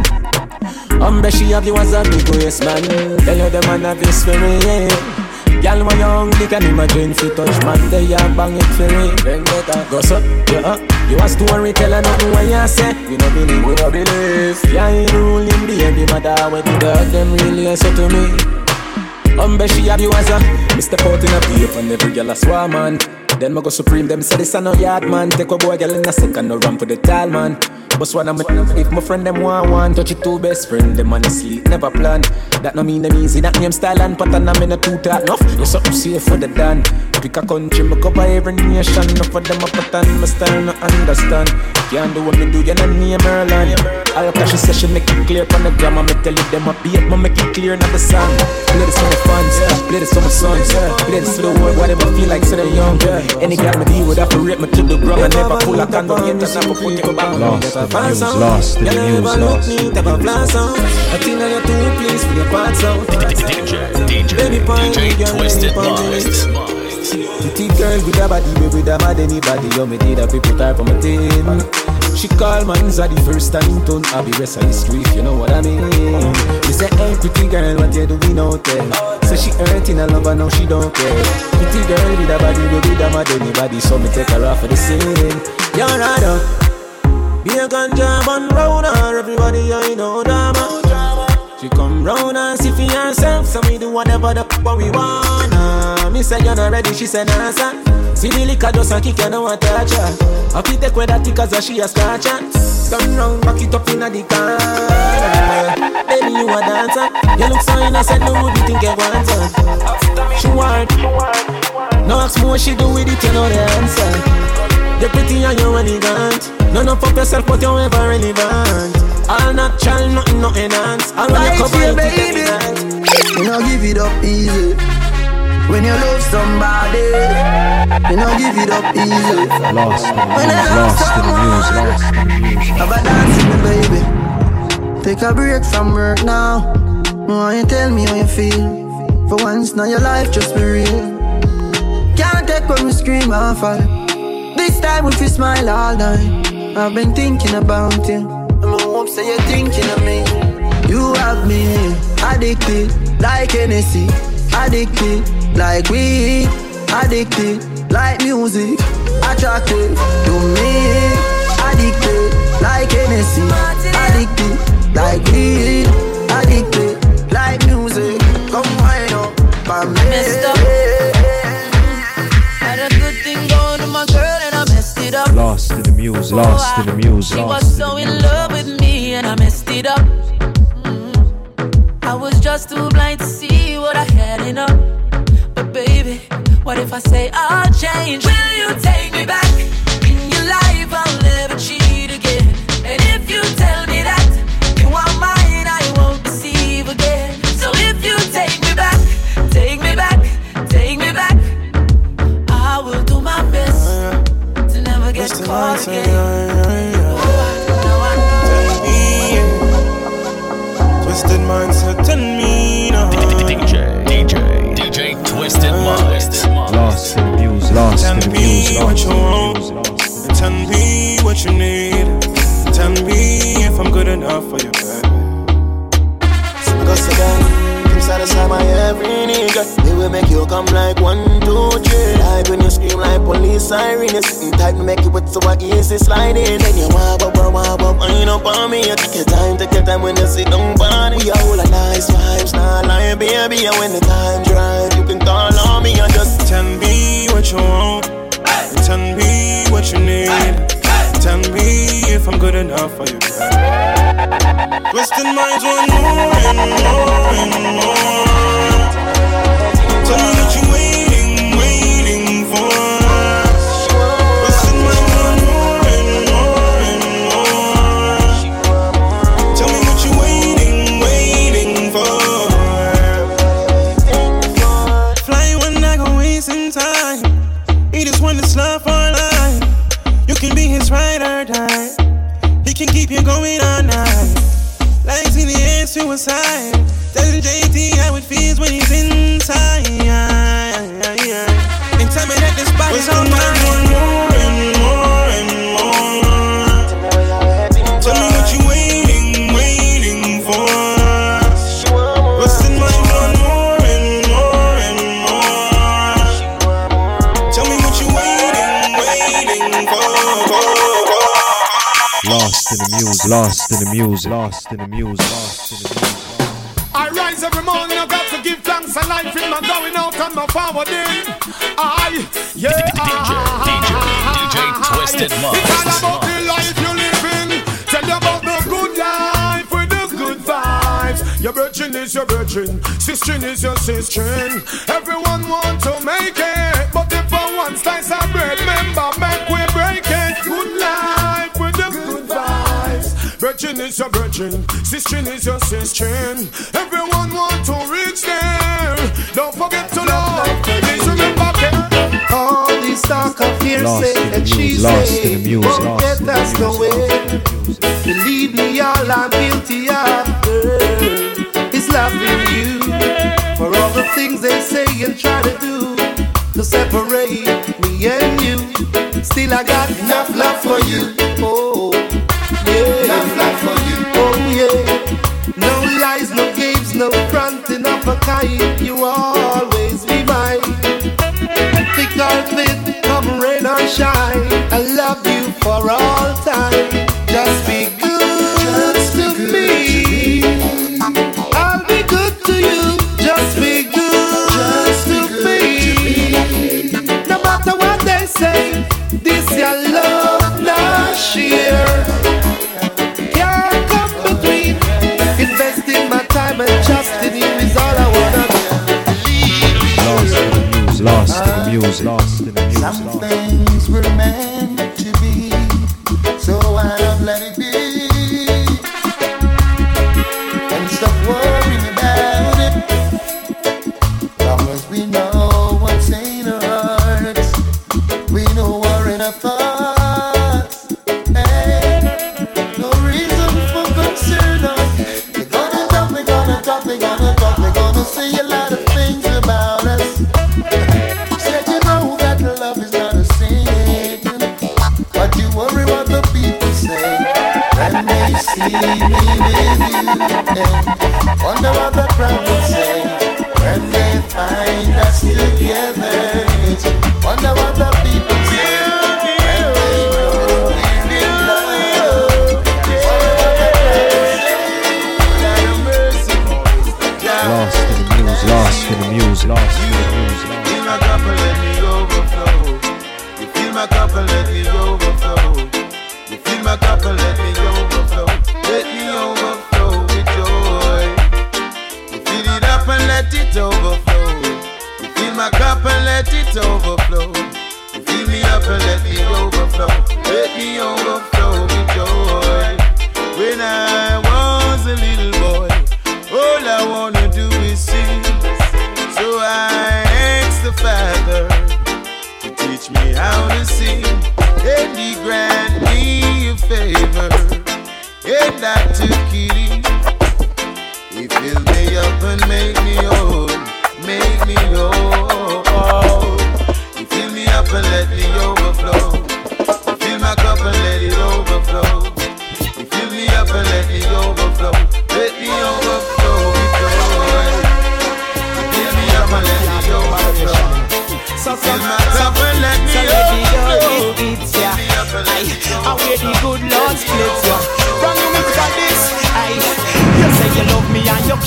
Speaker 33: Umbre she have you as a big waist man. Tell you the man have this for me. Yeah. Girl, when you're hungry, can imagine fi touch man, they a bang it for me. Vendetta, go so, yeah, uh, you a storyteller, nothing what you say. We no believe, we no believe. Yeah, you ruling baby mother, when the dog them really so to me. Umbe she have you as a Mr. Out in a paper and every girl a swarm man Then me go supreme them say this a no yard man. Take a boy girl in a second no run for the tall man. But one my if my friend them want one Touch it two best friend them on the sleep never plan. That no mean them easy that name style and pattern I'm in a two talk enough You something safe for the done. Pick a country me cover every nation Enough of them a pattern my style no understand. Can't do what me do you no name Merlin. All cash say she make it clear from the grammar Me tell you them a beat me make it clear not the song Play this for my fans, play this for my sons. Play this for the world whatever feel like so they young Any girl me deal with have to rip me to the ground. I never pull a condom yet and never put it back.
Speaker 1: Lost. In the news, lost. In the news, lost. in the
Speaker 33: Never blast out I think I too please for your parts out
Speaker 2: DJ, DJ, DJ Twisted Mindz.
Speaker 33: Pretty girl with a body, baby, with a mad anybody You me did a people type on my team She call man's the first time tone I be rest of history if you know what I mean? She say, hey pretty girl, what you doing out there? Say she hurting a lover, now she don't care. Pretty girl with a body, baby, with a mad anybody So me take her off for the scene. You're right up. Be a ganja man round her Everybody I know drama she come round and see for herself, so we do whatever the fuck we wanna. Me say you're not ready, she say nah son. See the liquor just a kick, you know what touch her. I feel take with that as she a scratch. Turn round, back it up inna the corner. Baby, you a dancer. You look so innocent, no would you think you want her? She want. No ask what she do with it, you know the answer. You're pretty and you're elegant. None of up yourself, but you're ever relevant. All natural, nothing, no enhance. All when you cover it, baby.
Speaker 34: You know, give it up easy. When you love somebody, you know, give it up easy.
Speaker 1: Lost in the
Speaker 34: When I
Speaker 1: news,
Speaker 34: love
Speaker 1: lost in the news, lost in the news.
Speaker 34: Have a dance with me, baby. Take a break from work now. No, you tell me how you feel. For once, now your life just be real. Can't take when we scream and fall. This time if you smile all night. I've been thinking about you. And I hope say you're thinking of me. You have me addicted like Hennessy. Addicted like weed. Addicted like music. Attracted to me. Addicted like Hennessy. Addicted like weed. Addicted like music. Come wind up, for me.
Speaker 1: Lost in the music, lost in the music,
Speaker 12: She was so in love with me and I messed it up. Mm. I was just too blind to see what I had enough. But baby, what if I say I'll change? Will you take me back? In your life, I'll never cheat again. And if you tell me that never get caught again.
Speaker 11: Twisted mindset and me now.
Speaker 2: DJ, DJ, DJ Twisted Mindz.
Speaker 1: Lost in the music, lost in the
Speaker 11: Tell me what
Speaker 1: lost
Speaker 11: you
Speaker 1: in the
Speaker 11: want. Tell me what you need. Tell me if I'm good enough for you, baby.
Speaker 29: Cause again, satisfy my every need It will make you come like one, two, three. Like when you scream like police siren You're sitting tight to make it with so easy sliding. Then you wah wah wah wah wah wind up on me. You take your time, take your time when you sit down on We are all a nice vibes, not lying baby. And when the time drive, you can call on me. And just
Speaker 11: Tell me what you want. Tell me what you need. Tell me if I'm good enough for you, baby. Twisted minds want more and more and more. Suicide. Telling JT how it feels when he's inside. In time, I let this body on my more and more and more. Tell me what you waiting, waiting for. My mind more and more and more. Tell me what you waiting, waiting for.
Speaker 1: Lost in the music, lost in the music, lost in the music, lost
Speaker 35: life going out and my forwarding. I, yeah,
Speaker 2: DJ, DJ DJ Twisted
Speaker 35: It's all about the life you're living. Tell you about the good life with the good vibes. Your virgin is your virgin, sister is your sister. Everyone want to make it, but if for one slice of bread, remember make we break Virgin is your virgin, sister is your sister. Everyone want to reach there. Don't forget to love. Please remember care.
Speaker 14: All these talk of hearsay
Speaker 1: Lost in the
Speaker 14: that she
Speaker 1: music, lost in the music,
Speaker 14: won't
Speaker 1: lost
Speaker 14: get
Speaker 1: in the
Speaker 14: us nowhere. Believe me, all I'm guilty of, girl, is loving you for all the things they say and try to do to separate me and you. Still, I got enough love for you. Oh, no fronting up a kind. You always be mine. Thick or thin, come rain or shine. I love you for all time.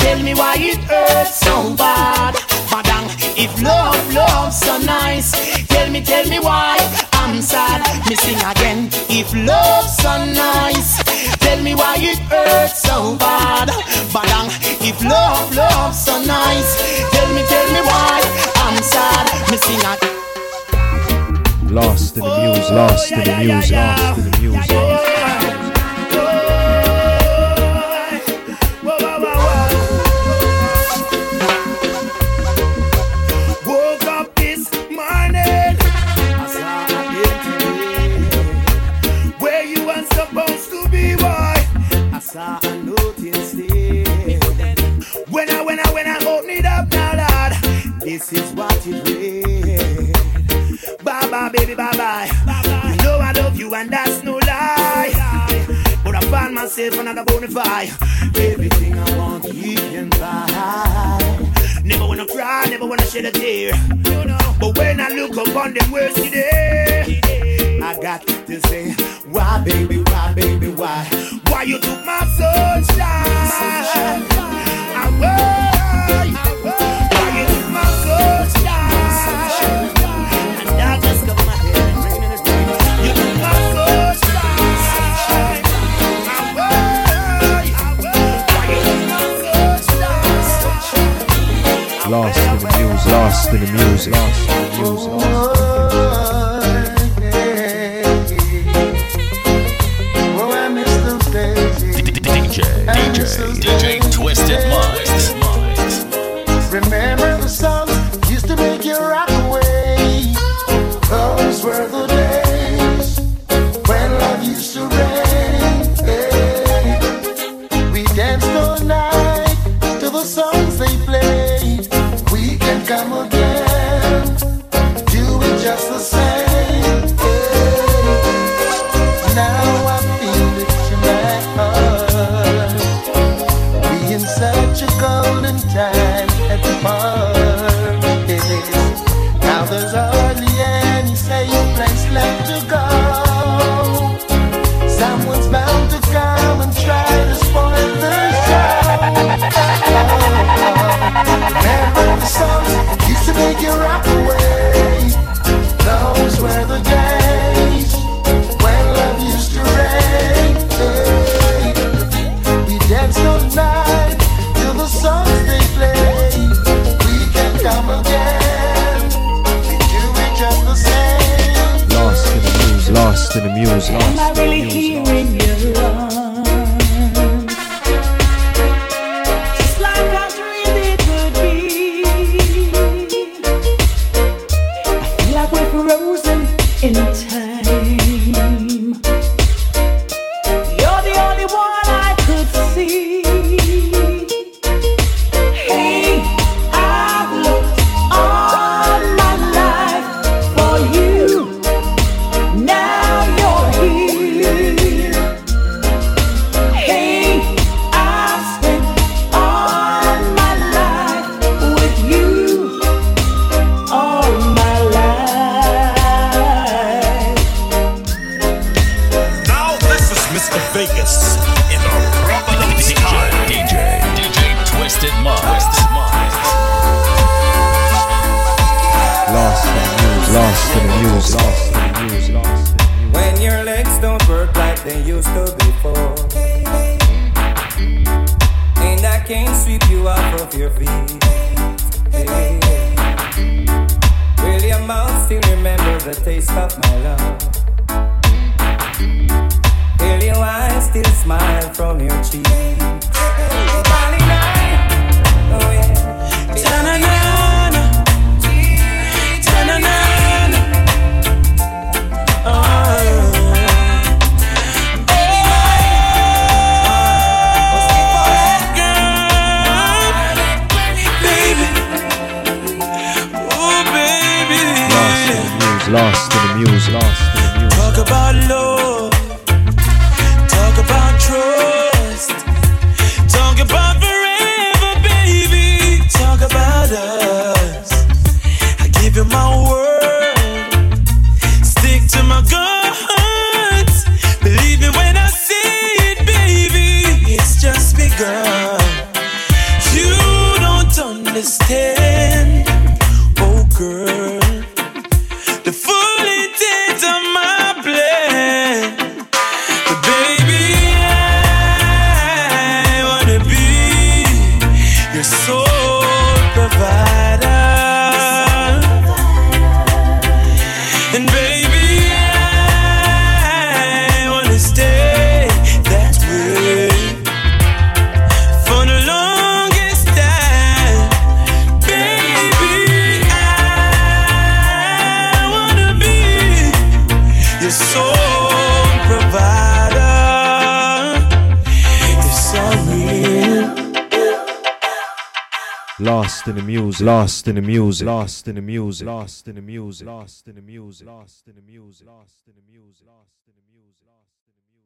Speaker 33: Tell me why it hurts so bad. Madam, if love, love so nice. Tell me, tell me why I'm sad. Me sing again. If love so nice. Tell me why it hurts so bad. Madam, if love, love so nice. Tell me, tell me why I'm sad. Me sing again.
Speaker 14: Lost in the music, lost in the music, lost in the music.
Speaker 33: Bye baby, bye bye. You know I love you and that's no lie. But I find myself another bonafide. Everything I want, you can buy. Never wanna cry, never wanna shed a tear. But when I look upon them words today, I got to say, why, baby, why, baby, why? Why you took my sunshine? I why? Why you took
Speaker 14: Lost in the music, lost in the music, lost in the music.
Speaker 2: Mr. Vegas in the rubber DJ, DJ, DJ Twisted Mindz.
Speaker 14: Lost in the music, lost in the music, lost in the music, lost in the music.
Speaker 1: When your legs don't work like they used to before. And I can't sweep you off of your feet. Hey. Will your mouth still remember the taste of my love? Still smile from your cheek? Oh yeah.
Speaker 6: Ta-na-na-na. Ta-na-na-na.
Speaker 14: Lost in the music, lost in the music.
Speaker 6: Talk about love.
Speaker 1: lost in the music, lost in the music, lost in the music, lost in the music, lost in the music, lost in the music, lost in the music, lost in the music.